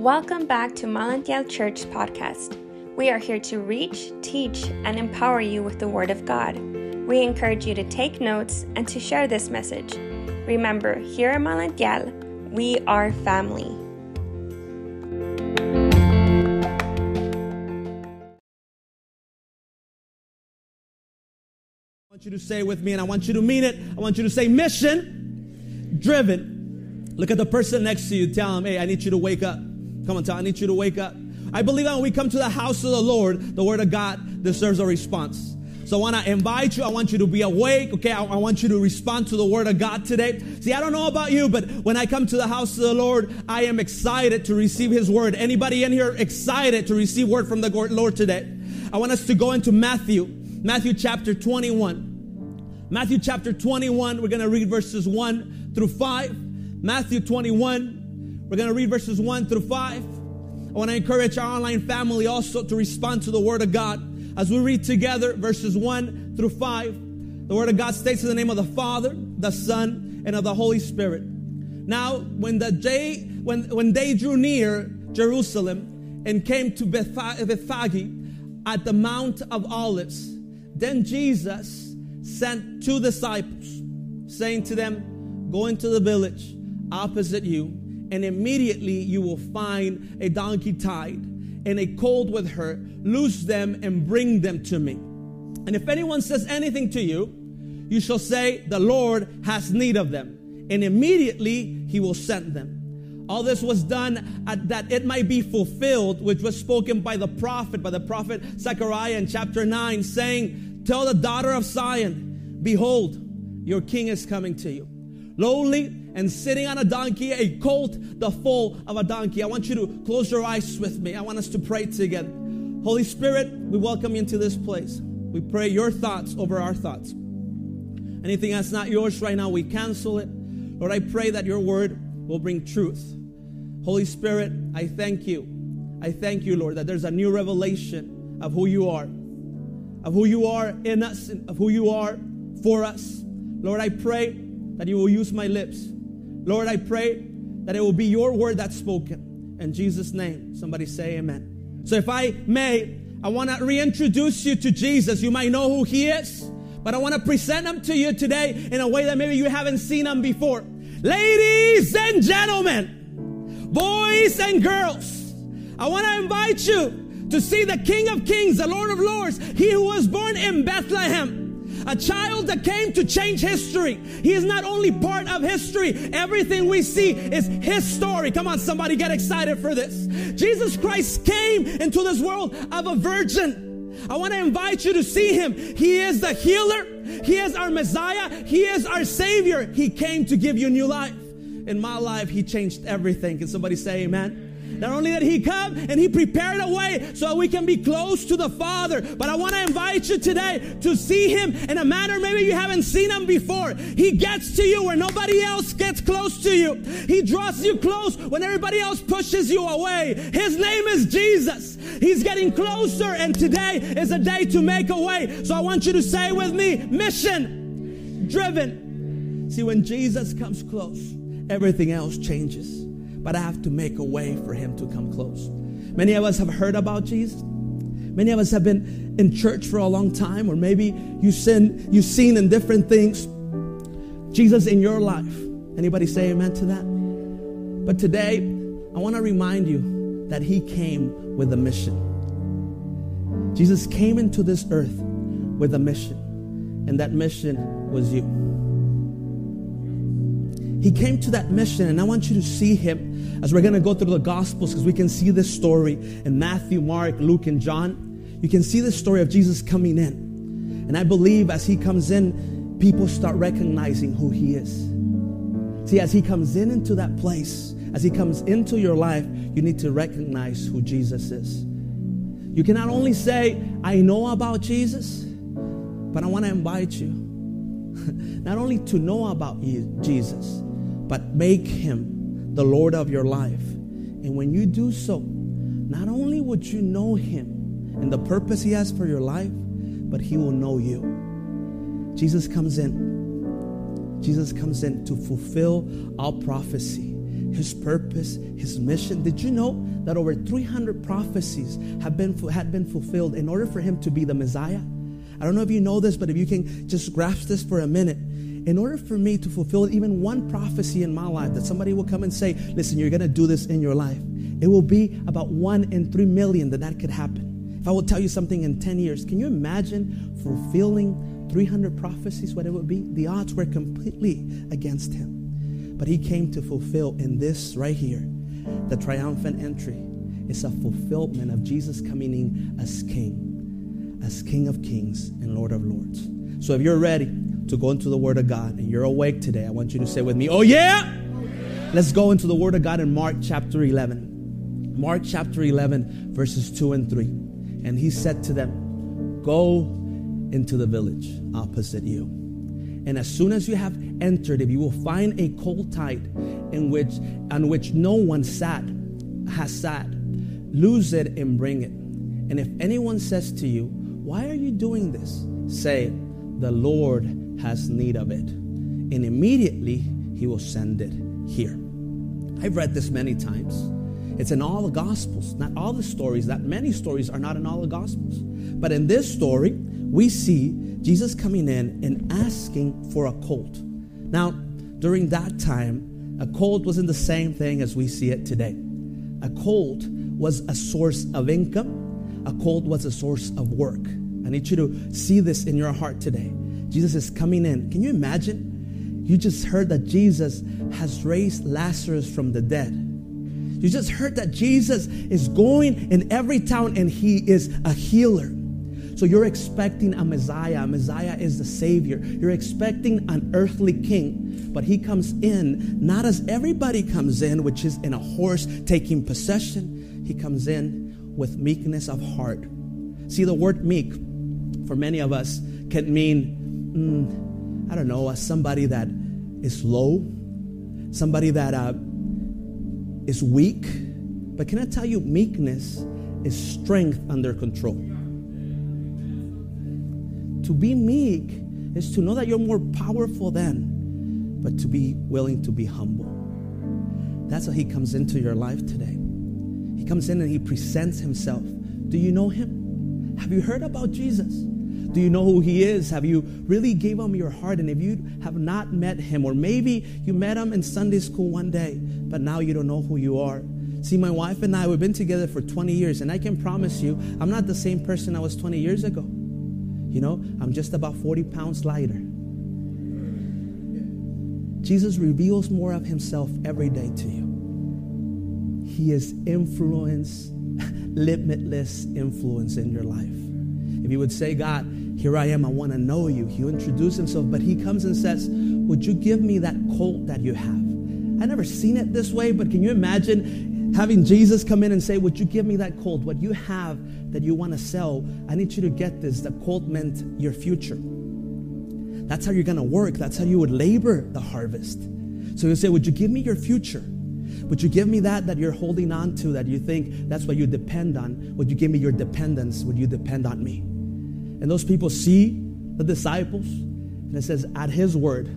Welcome back to Manantial Church podcast. We are here to reach, teach, and empower you with the Word of God. We encourage you to take notes and to share this message. Remember, here at Manantial, we are family. I want you to say it with me and I want you to mean it. I want you to say mission driven. Look at the person next to you. Tell them, hey, I need you to wake up. Come on, tell, I need you to wake up. I believe that when we come to the house of the Lord, the word of God deserves a response. So I want to invite you. I want you to be awake. Okay. I, I, want you to respond to the word of God today. See, I don't know about you, but when I come to the house of the Lord, I am excited to receive his word. Anybody in here excited to receive word from the Lord today? I want us to go into Matthew, Matthew chapter 21. Matthew chapter 21, we're going to read verses 1 through 5. Matthew 21, we're going to read verses 1 through 5. I want to encourage our online family also to respond to the word of God. As we read together verses 1 through 5, the word of God states in the name of the Father, the Son, and of the Holy Spirit. Now, when the day when, when they drew near Jerusalem and came to Bethphage at the Mount of Olives, then Jesus sent two disciples, saying to them, Go into the village opposite you, and immediately you will find a donkey tied and a colt with her. Loose them and bring them to me. And if anyone says anything to you, you shall say, The Lord has need of them. And immediately he will send them. All this was done uh, that it might be fulfilled, which was spoken by the prophet, by the prophet Zechariah in chapter 9, saying, Tell the daughter of Zion, Behold, your king is coming to you. Lowly and sitting on a donkey, a colt, the foal of a donkey. I want you to close your eyes with me. I want us to pray together. Holy Spirit, we welcome you into this place. We pray your thoughts over our thoughts. Anything that's not yours right now, we cancel it. Lord, I pray that your word will bring truth. Holy Spirit, I thank you. I thank you, Lord, that there's a new revelation of who you are, of who you are in us, of who you are for us. Lord, I pray that you will use my lips. Lord, I pray that it will be your word that's spoken. In Jesus' name, somebody say amen. So if I may, I want to reintroduce you to Jesus. You might know who he is, but I want to present him to you today in a way that maybe you haven't seen him before. Ladies and gentlemen, boys and girls, I want to invite you to see the King of Kings, the Lord of Lords, he who was born in Bethlehem a child that came to change history. He is not only part of history, everything we see is his story. Come on, somebody get excited for this. Jesus Christ came into this world of a virgin. I want to invite you to see him. He is the healer. He is our Messiah. He is our Savior. He came to give you new life. In my life, he changed everything. Can somebody say amen? Not only did he come and he prepared a way so we can be close to the Father, but I want to invite you today to see him in a manner maybe you haven't seen him before. He gets to you where nobody else gets close to you. He draws you close when everybody else pushes you away. His name is Jesus. He's getting closer and today is a day to make a way. So I want you to say with me, mission driven. See, when Jesus comes close, everything else changes but I have to make a way for him to come close. Many of us have heard about Jesus. Many of us have been in church for a long time, or maybe you've seen, you've seen in different things Jesus in your life. Anybody say amen to that? But today, I want to remind you that he came with a mission. Jesus came into this earth with a mission, and that mission was you. He came to that mission, and I want you to see him as we're going to go through the Gospels because we can see this story in Matthew, Mark, Luke, and John. You can see the story of Jesus coming in. And I believe as he comes in, people start recognizing who he is. See, as he comes in into that place, as he comes into your life, you need to recognize who Jesus is. You cannot only say, I know about Jesus, but I want to invite you not only to know about Jesus, but make him the Lord of your life. And when you do so, not only would you know him and the purpose he has for your life, but he will know you. Jesus comes in. Jesus comes in to fulfill all prophecy. his purpose, his mission. Did you know that over 300 prophecies have been, had been fulfilled in order for him to be the Messiah? I don't know if you know this, but if you can just grasp this for a minute. In order for me to fulfill even one prophecy in my life, that somebody will come and say, Listen, you're going to do this in your life, it will be about one in three million that that could happen. If I will tell you something in 10 years, can you imagine fulfilling 300 prophecies, what it would be? The odds were completely against him. But he came to fulfill in this right here, the triumphant entry. is a fulfillment of Jesus coming in as King, as King of Kings and Lord of Lords. So if you're ready to go into the Word of God and you're awake today, I want you to say with me, Oh yeah! Yeah. Let's go into the Word of God in Mark chapter 11. Mark chapter 11, verses 2 and 3. And he said to them, Go into the village opposite you and as soon as you have entered, if you will find a colt tied in which on which no one sat has sat, lose it and bring it. And if anyone says to you, Why are you doing this? Say, The Lord has need of it. And immediately he will send it here. I've read this many times. It's in all the Gospels, not all the stories, that many stories are not in all the Gospels. But in this story, we see Jesus coming in and asking for a colt. Now, during that time, a colt wasn't the same thing as we see it today. A colt was a source of income, a colt was a source of work. I need you to see this in your heart today. Jesus is coming in. Can you imagine? You just heard that Jesus has raised Lazarus from the dead. You just heard that Jesus is going in every town and he is a healer. So you're expecting a Messiah. A Messiah is the Savior. You're expecting an earthly king, but he comes in not as everybody comes in, which is in a horse taking possession. He comes in with meekness of heart. See, the word meek for many of us can mean, mm, I don't know, somebody that is low, somebody that uh, is weak. But can I tell you, meekness is strength under control. To be meek is to know that you're more powerful than, but to be willing to be humble. That's how he comes into your life today. He comes in and he presents himself. Do you know him? Have you heard about Jesus? Do you know who he is? Have you really gave him your heart? And if you have not met him, or maybe you met him in Sunday school one day, but now you don't know who you are. See, my wife and I, we've been together for 20 years, and I can promise you, I'm not the same person I was 20 years ago. You know, I'm just about 40 pounds lighter. Jesus reveals more of himself every day to you. He is influence, limitless influence in your life. If you would say, God, here I am, I want to know you, he'll introduce himself, but he comes and says, Would you give me that colt that you have? I never seen it this way, but can you imagine having Jesus come in and say, Would you give me that colt? What you have that you want to sell, I need you to get this. The colt meant your future. That's how you're going to work. That's how you would labor the harvest. So you say, Would you give me your future? Would you give me that that you're holding on to, that you think that's what you depend on? Would you give me your dependence? Would you depend on me? And those people see the disciples, and it says, At his word,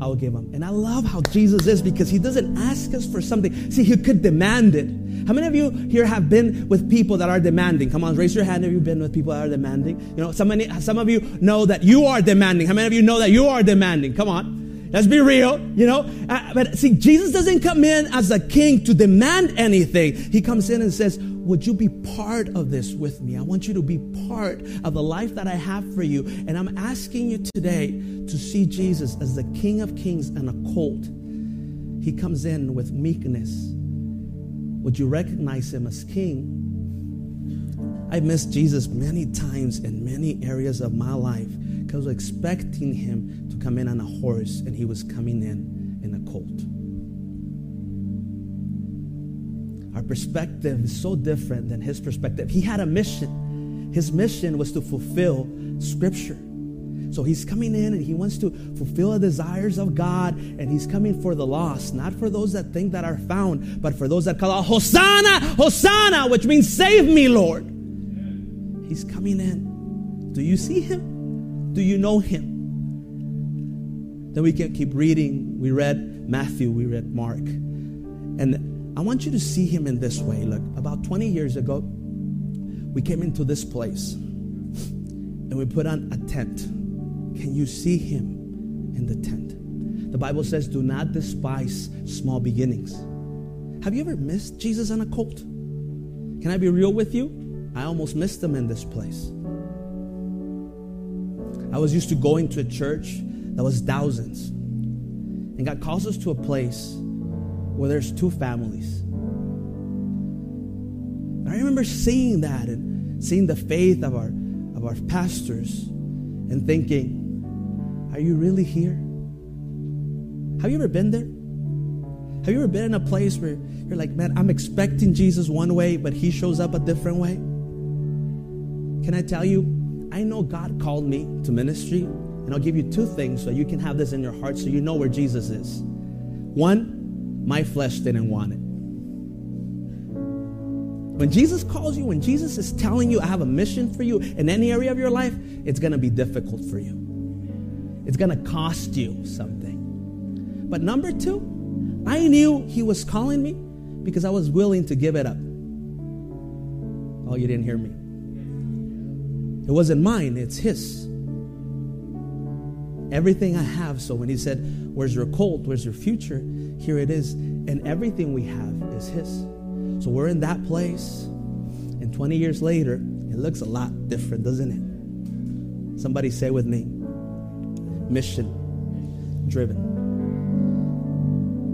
I will give them. And I love how Jesus is because he doesn't ask us for something. See, he could demand it. How many of you here have been with people that are demanding? Come on, raise your hand if you've been with people that are demanding. You know, some, many, some of you know that you are demanding. How many of you know that you are demanding? Come on. Let's be real, you know. Uh, but see, Jesus doesn't come in as a king to demand anything. He comes in and says, Would you be part of this with me? I want you to be part of the life that I have for you. And I'm asking you today to see Jesus as the King of Kings and a colt. He comes in with meekness would you recognize him as king? I've missed Jesus many times in many areas of my life because I was expecting him to come in on a horse and he was coming in in a colt. Our perspective is so different than his perspective. He had a mission. His mission was to fulfill scripture. So he's coming in and he wants to fulfill the desires of God and he's coming for the lost, not for those that think that are found, but for those that call out, Hosanna, Hosanna, which means save me, Lord. He's coming in. Do you see him? Do you know him? Then we can keep reading. We read Matthew, we read Mark. And I want you to see him in this way. Look, about 20 years ago, we came into this place and we put on a tent. Can you see him in the tent? The Bible says, Do not despise small beginnings. Have you ever missed Jesus on a cult? Can I be real with you? I almost missed him in this place. I was used to going to a church that was thousands. And God calls us to a place where there's two families. I remember seeing that and seeing the faith of our of our pastors and thinking, are you really here? Have you ever been there? Have you ever been in a place where you're like, man, I'm expecting Jesus one way, but he shows up a different way? Can I tell you, I know God called me to ministry, and I'll give you two things so you can have this in your heart so you know where Jesus is. One, my flesh didn't want it. When Jesus calls you, when Jesus is telling you, I have a mission for you in any area of your life, it's going to be difficult for you. It's going to cost you something. But number two, I knew He was calling me because I was willing to give it up. Oh, you didn't hear me. It wasn't mine, it's His. Everything I have. So when He said, Where's your colt? Where's your future? Here it is. And everything we have is His. So we're in that place. And 20 years later, it looks a lot different, doesn't it? Somebody say with me mission driven.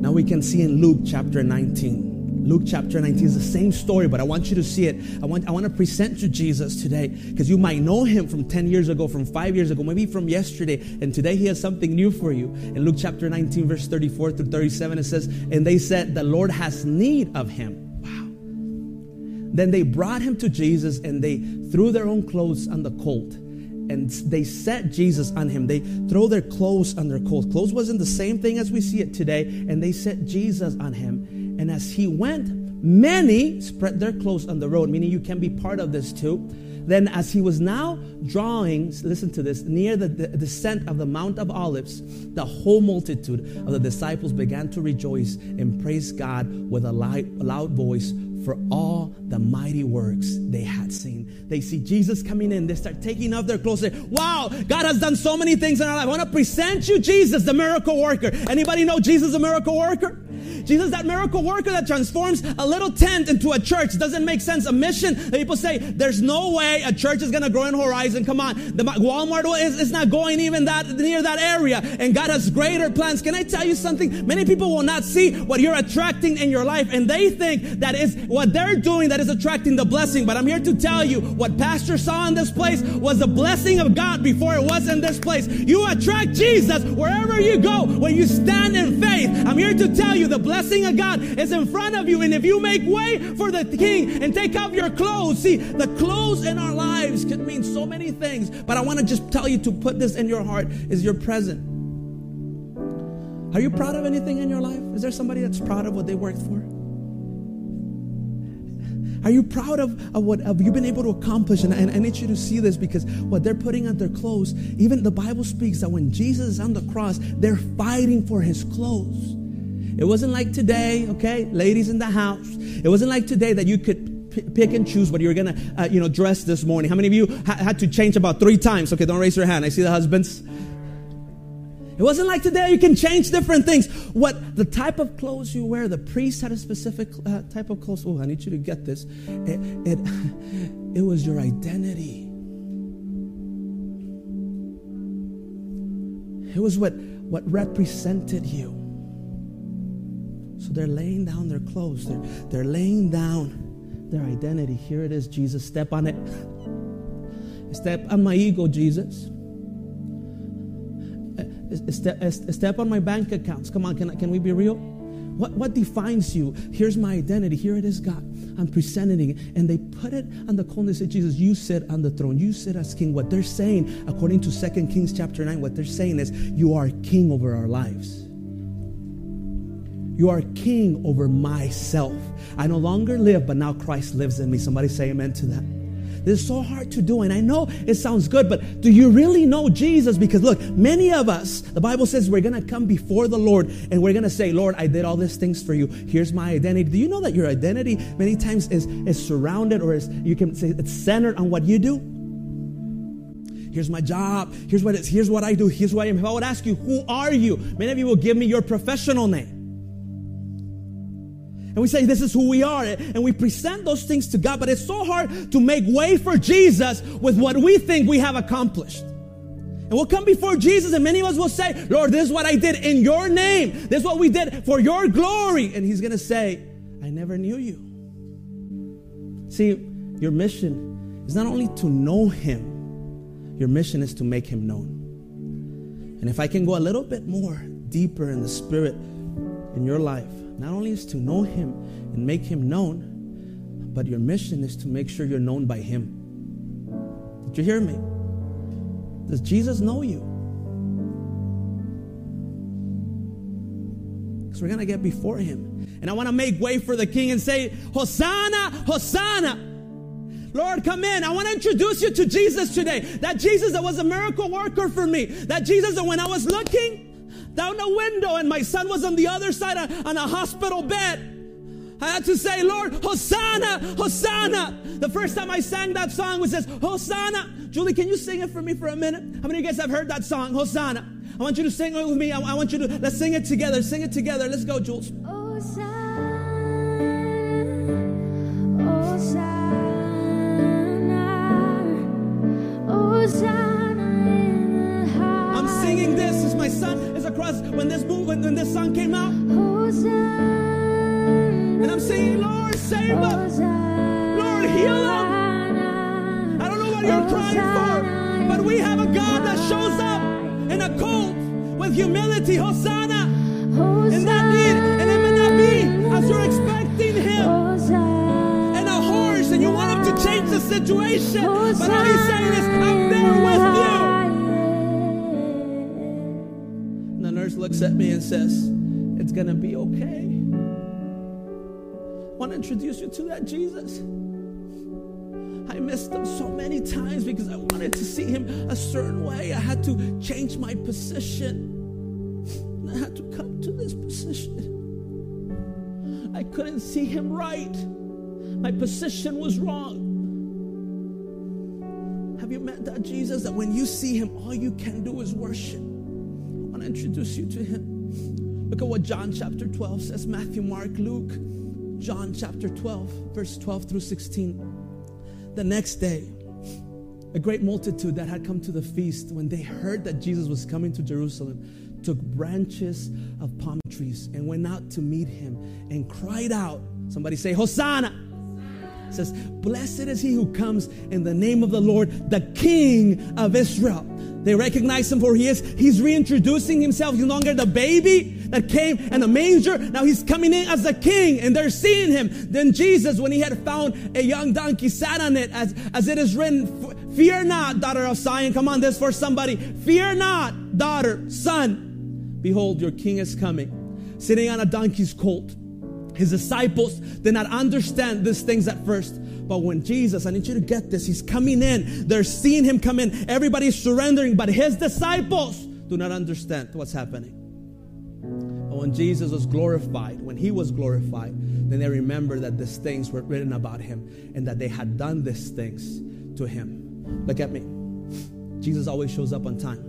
Now we can see in Luke chapter 19. Luke chapter 19 is the same story, but I want you to see it. I want, I want to present you Jesus today because you might know him from 10 years ago, from five years ago, maybe from yesterday, and today he has something new for you. In Luke chapter 19, verse 34 through 37, it says, And they said, The Lord has need of him. Wow. Then they brought him to Jesus and they threw their own clothes on the colt and they set Jesus on him. They throw their clothes on their colt. Clothes wasn't the same thing as we see it today, and they set Jesus on him. And as he went, many spread their clothes on the road, meaning you can be part of this too. Then, as he was now drawing, listen to this, near the, descent of the Mount of Olives, the whole multitude of the disciples began to rejoice and praise God with a loud, loud voice for all the mighty works they had seen. They see Jesus coming in, they start taking off their clothes. Say, wow, God has done so many things in our life. I want to present you Jesus, the miracle worker. Anybody know Jesus, the miracle worker? Jesus, that miracle worker that transforms a little tent into a church. Doesn't make sense. A mission people say, there's no way a church is going to grow in Horizon. Come on. The Walmart is, is not going even that near that area. And God has greater plans. Can I tell you something? Many people will not see what you're attracting in your life. And they think that is what they're doing that is attracting the blessing. But I'm here to tell you what Pastor saw in this place was the blessing of God before it was in this place. You attract Jesus wherever you go. When you stand in faith, I'm here to tell you the blessing of God is in front of you. And if you make way for the King and take off your clothes, see, the clothes in our lives could mean so many things. But I want to just tell you to put this in your heart is your present. Are you proud of anything in your life? Is there somebody that's proud of what they worked for? Are you proud of, of what have you been able to accomplish? And, and I need you to see this because what they're putting on their clothes, even the Bible speaks that when Jesus is on the cross, they're fighting for his clothes. It wasn't like today, okay, ladies in the house. It wasn't like today that you could p- pick and choose what you're gonna, uh, you know, dress this morning. How many of you ha- had to change about three times? Okay, don't raise your hand. I see the husbands. It wasn't like today you can change different things. What the type of clothes you wear, the priest had a specific uh, type of clothes. Oh, I need you to get this. It, it, it was your identity. It was what, what represented you. So they're laying down their clothes. They're, they're laying down their identity. Here it is, Jesus. Step on it. Step on my ego, Jesus eh, step, eh, step on my bank accounts. Come on, can, can we be real? What, what defines you? Here's my identity. Here it is, God. I'm presenting it. And they put it on the cone. They said, Jesus, you sit on the throne. You sit as king. What they're saying, according to 2 Kings chapter 9, what they're saying is, you are king over our lives. You are king over myself. I no longer live, but now Christ lives in me. Somebody say amen to that. This is so hard to do. And I know it sounds good, but do you really know Jesus? Because look, many of us, the Bible says we're going to come before the Lord and we're going to say, Lord, I did all these things for you. Here's my identity. Do you know that your identity many times is, is surrounded or is, you can say it's centered on what you do? Here's my job. Here's what it's, here's what I do. Here's who I am. If I would ask you, who are you? Many of you will give me your professional name. And we say, This is who we are. And we present those things to God. But it's so hard to make way for Jesus with what we think we have accomplished. And we'll come before Jesus, and many of us will say, Lord, this is what I did in your name. This is what we did for your glory. And He's going to say, I never knew you. See, your mission is not only to know Him, your mission is to make Him known. And if I can go a little bit more deeper in the Spirit in your life, not only is to know Him and make Him known, but your mission is to make sure you're known by Him. Did you hear me? Does Jesus know you? Because we're going to get before Him. And I want to make way for the King and say, Hosanna, Hosanna. Lord, come in. I want to introduce you to Jesus today. That Jesus that was a miracle worker for me. That Jesus that when I was looking, down a window and my son was on the other side on a hospital bed. I had to say, Lord, Hosanna, Hosanna. The first time I sang that song was says, Hosanna. Julie, can you sing it for me for a minute? How many of you guys have heard that song, Hosanna? I want you to sing it with me. I, I want you to, let's sing it together. Sing it together. Let's go, Jules. I'm across when this when, when this song came out. Hosanna, And I'm saying, Lord, save us. Lord, heal them. I don't know what you're crying for, but we have a God that shows up in a colt with humility. Hosanna. In that need. And it may not be as you're expecting him. Hosanna. And a horse, and you want him to change the situation. But and says, It's going to be okay. I want to introduce you to that Jesus. I missed him so many times because I wanted to see him a certain way. I had to change my position. I had to come to this position. I couldn't see him right. My position was wrong. Have you met that Jesus that when you see him, all you can do is worship? I want to introduce you to him. Look at what John chapter 12 says Matthew, Mark, Luke. John chapter 12, verse 12 through 16. The next day, a great multitude that had come to the feast, when they heard that Jesus was coming to Jerusalem, took branches of palm trees and went out to meet him and cried out. Somebody say, Hosanna! Says, Blessed is he who comes in the name of the Lord, the King of Israel. They recognize him for he is. He's reintroducing himself. He's no longer the baby that came in a manger. Now he's coming in as a king and they're seeing him. Then Jesus, when he had found a young donkey, sat on it as, as it is written, Fear not, daughter of Zion. Come on, this for somebody. Fear not, daughter, son. Behold, your king is coming, sitting on a donkey's colt. His disciples did not understand these things at first. But when Jesus, I need you to get this, he's coming in. They're seeing him come in. Everybody's surrendering, but his disciples do not understand what's happening. But when Jesus was glorified, when he was glorified, then they remember that these things were written about him and that they had done these things to him. Look at me. Jesus always shows up on time.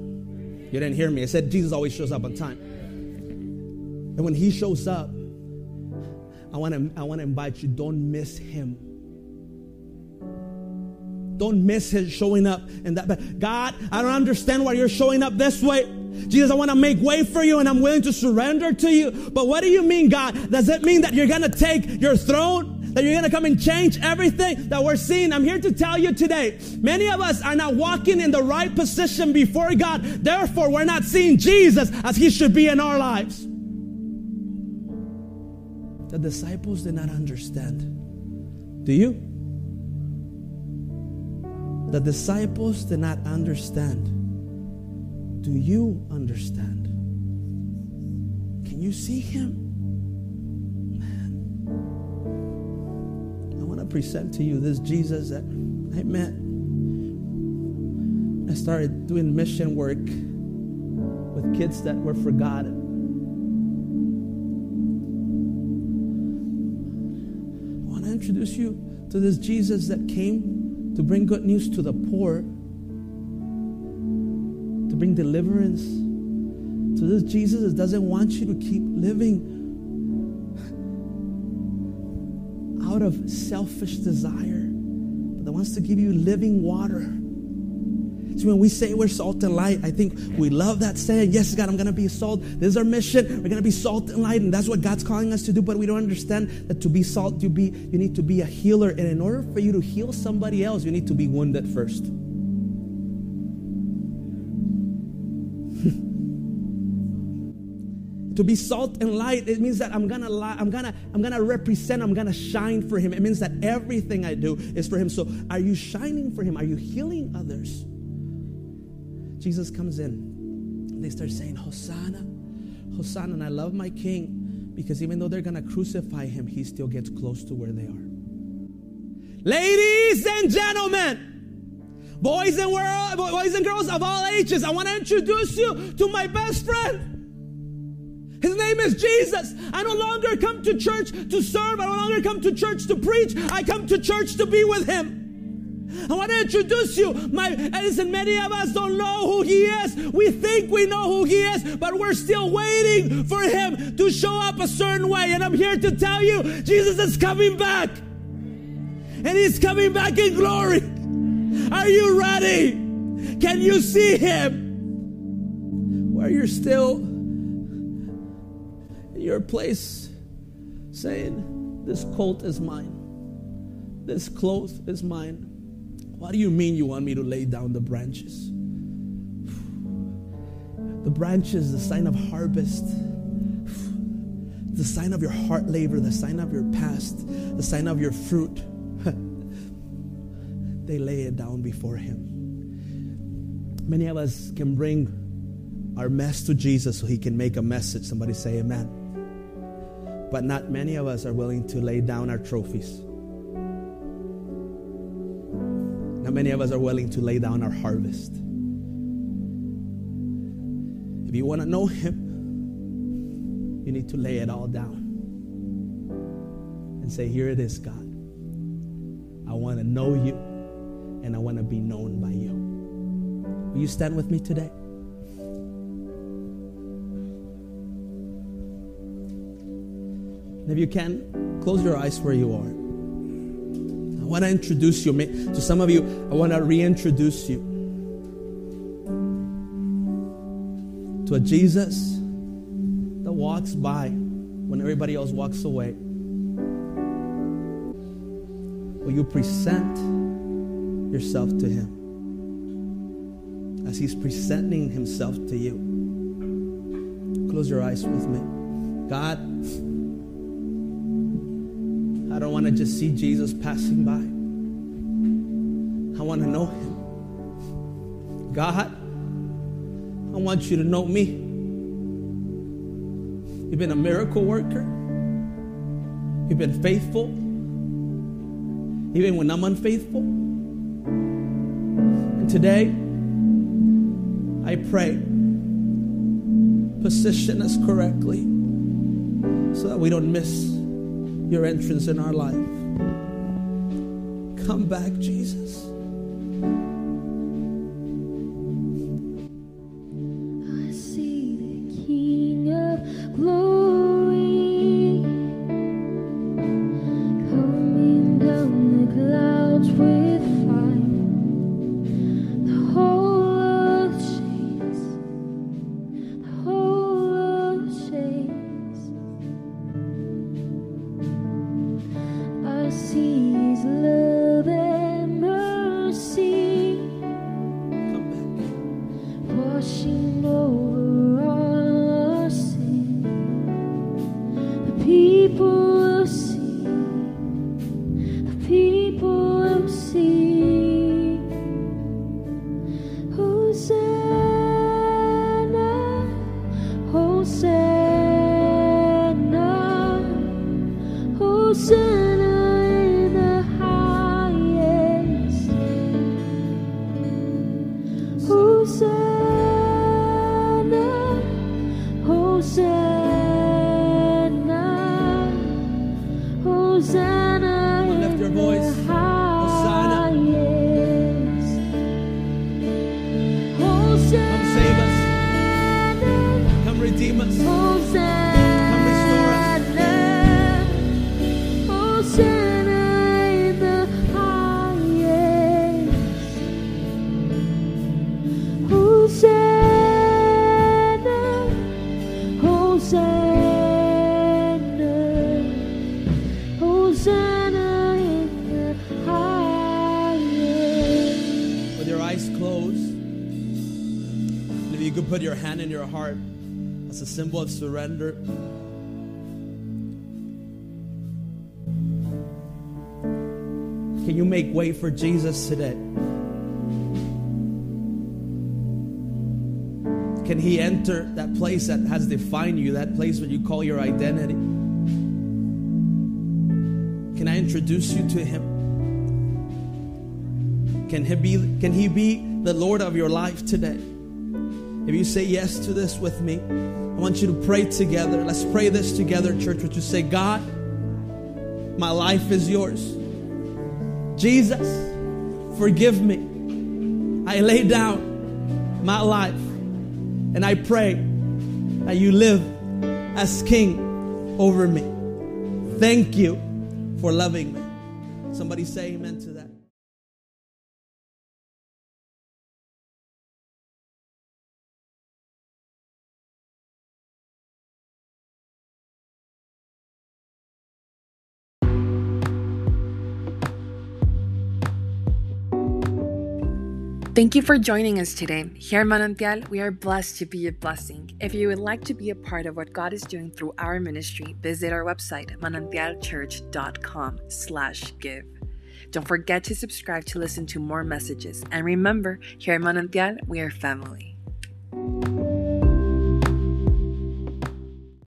You didn't hear me. I said Jesus always shows up on time. And when he shows up, I want to I want to invite you don't miss him. Don't miss his showing up and that but God, I don't understand why you're showing up this way. Jesus, I want to make way for you and I'm willing to surrender to you. But what do you mean, God? Does it mean that you're going to take your throne? That you're going to come and change everything that we're seeing? I'm here to tell you today, many of us are not walking in the right position before God. Therefore, we're not seeing Jesus as he should be in our lives. The disciples did not understand. Do you? The disciples did not understand. Do you understand? Can you see him? Man. I want to present to you this Jesus that I met, I started doing mission work with kids that were forgotten. Introduce you to this Jesus that came to bring good news to the poor, to bring deliverance. To this Jesus that doesn't want you to keep living out of selfish desire, but that wants to give you living water. When we say we're salt and light, I think we love that saying. Yes, God, I'm going to be salt. This is our mission. We're going to be salt and light, and that's what God's calling us to do. But we don't understand that to be salt, you be you need to be a healer, and in order for you to heal somebody else, you need to be wounded first. to be salt and light it means that i'm gonna li- i'm gonna i'm gonna represent i'm gonna shine for him it means that everything i do is for him so are you shining for him are you healing others jesus comes in they start saying hosanna hosanna and i love my king because even though they're gonna crucify him he still gets close to where they are ladies and gentlemen boys and world boys and girls of all ages i want to introduce you to my best friend his name is Jesus. I no longer come to church to serve. I no longer come to church to preach. I come to church to be with Him. I want to introduce you. My, uh, listen, many of us don't know who He is. We think we know who He is, but we're still waiting for Him to show up a certain way. And I'm here to tell you, Jesus is coming back. And He's coming back in glory. Are you ready? Can you see Him? Where you're still in your place saying, This coat is mine, this cloth is mine. What do you mean you want me to lay down the branches? The branches, the sign of harvest, the sign of your heart labor, the sign of your past, the sign of your fruit. they lay it down before Him. Many of us can bring our mess to Jesus so He can make a message. Somebody say, Amen. But not many of us are willing to lay down our trophies. Not many of us are willing to lay down our harvest. If you want to know Him, you need to lay it all down and say, Here it is, God. I want to know you and I want to be known by you. Will you stand with me today? And if you can, close your eyes where you are. Want to introduce you. To some of you, I want to reintroduce you to a Jesus that walks by when everybody else walks away. Will you present yourself to Him as He's presenting Himself to you? Close your eyes with me. God, want to just see Jesus passing by. I want to know him. God, I want you to know me. You've been a miracle worker. You've been faithful, even when I'm unfaithful. And today, I pray, position us correctly so that we don't miss your entrance in our life. Come back, Jesus. Put your hand in your heart as a symbol of surrender. Can you make way for Jesus today? Can he enter that place that has defined you, that place where you call your identity? Can I introduce you to him? Can he be can he be the Lord of your life today? If you say yes to this with me, I want you to pray together. Let's pray this together, church. Would you say, God, my life is yours. Jesus, forgive me. I lay down my life and I pray that you live as king over me. Thank you for loving me. Somebody say amen to that. Thank you for joining us today. Here at Manantial, we are blessed to be a blessing. If you would like to be a part of what God is doing through our ministry, visit our website, manantialchurch.com slash give. Don't forget to subscribe to listen to more messages. And remember, here at Manantial, we are family.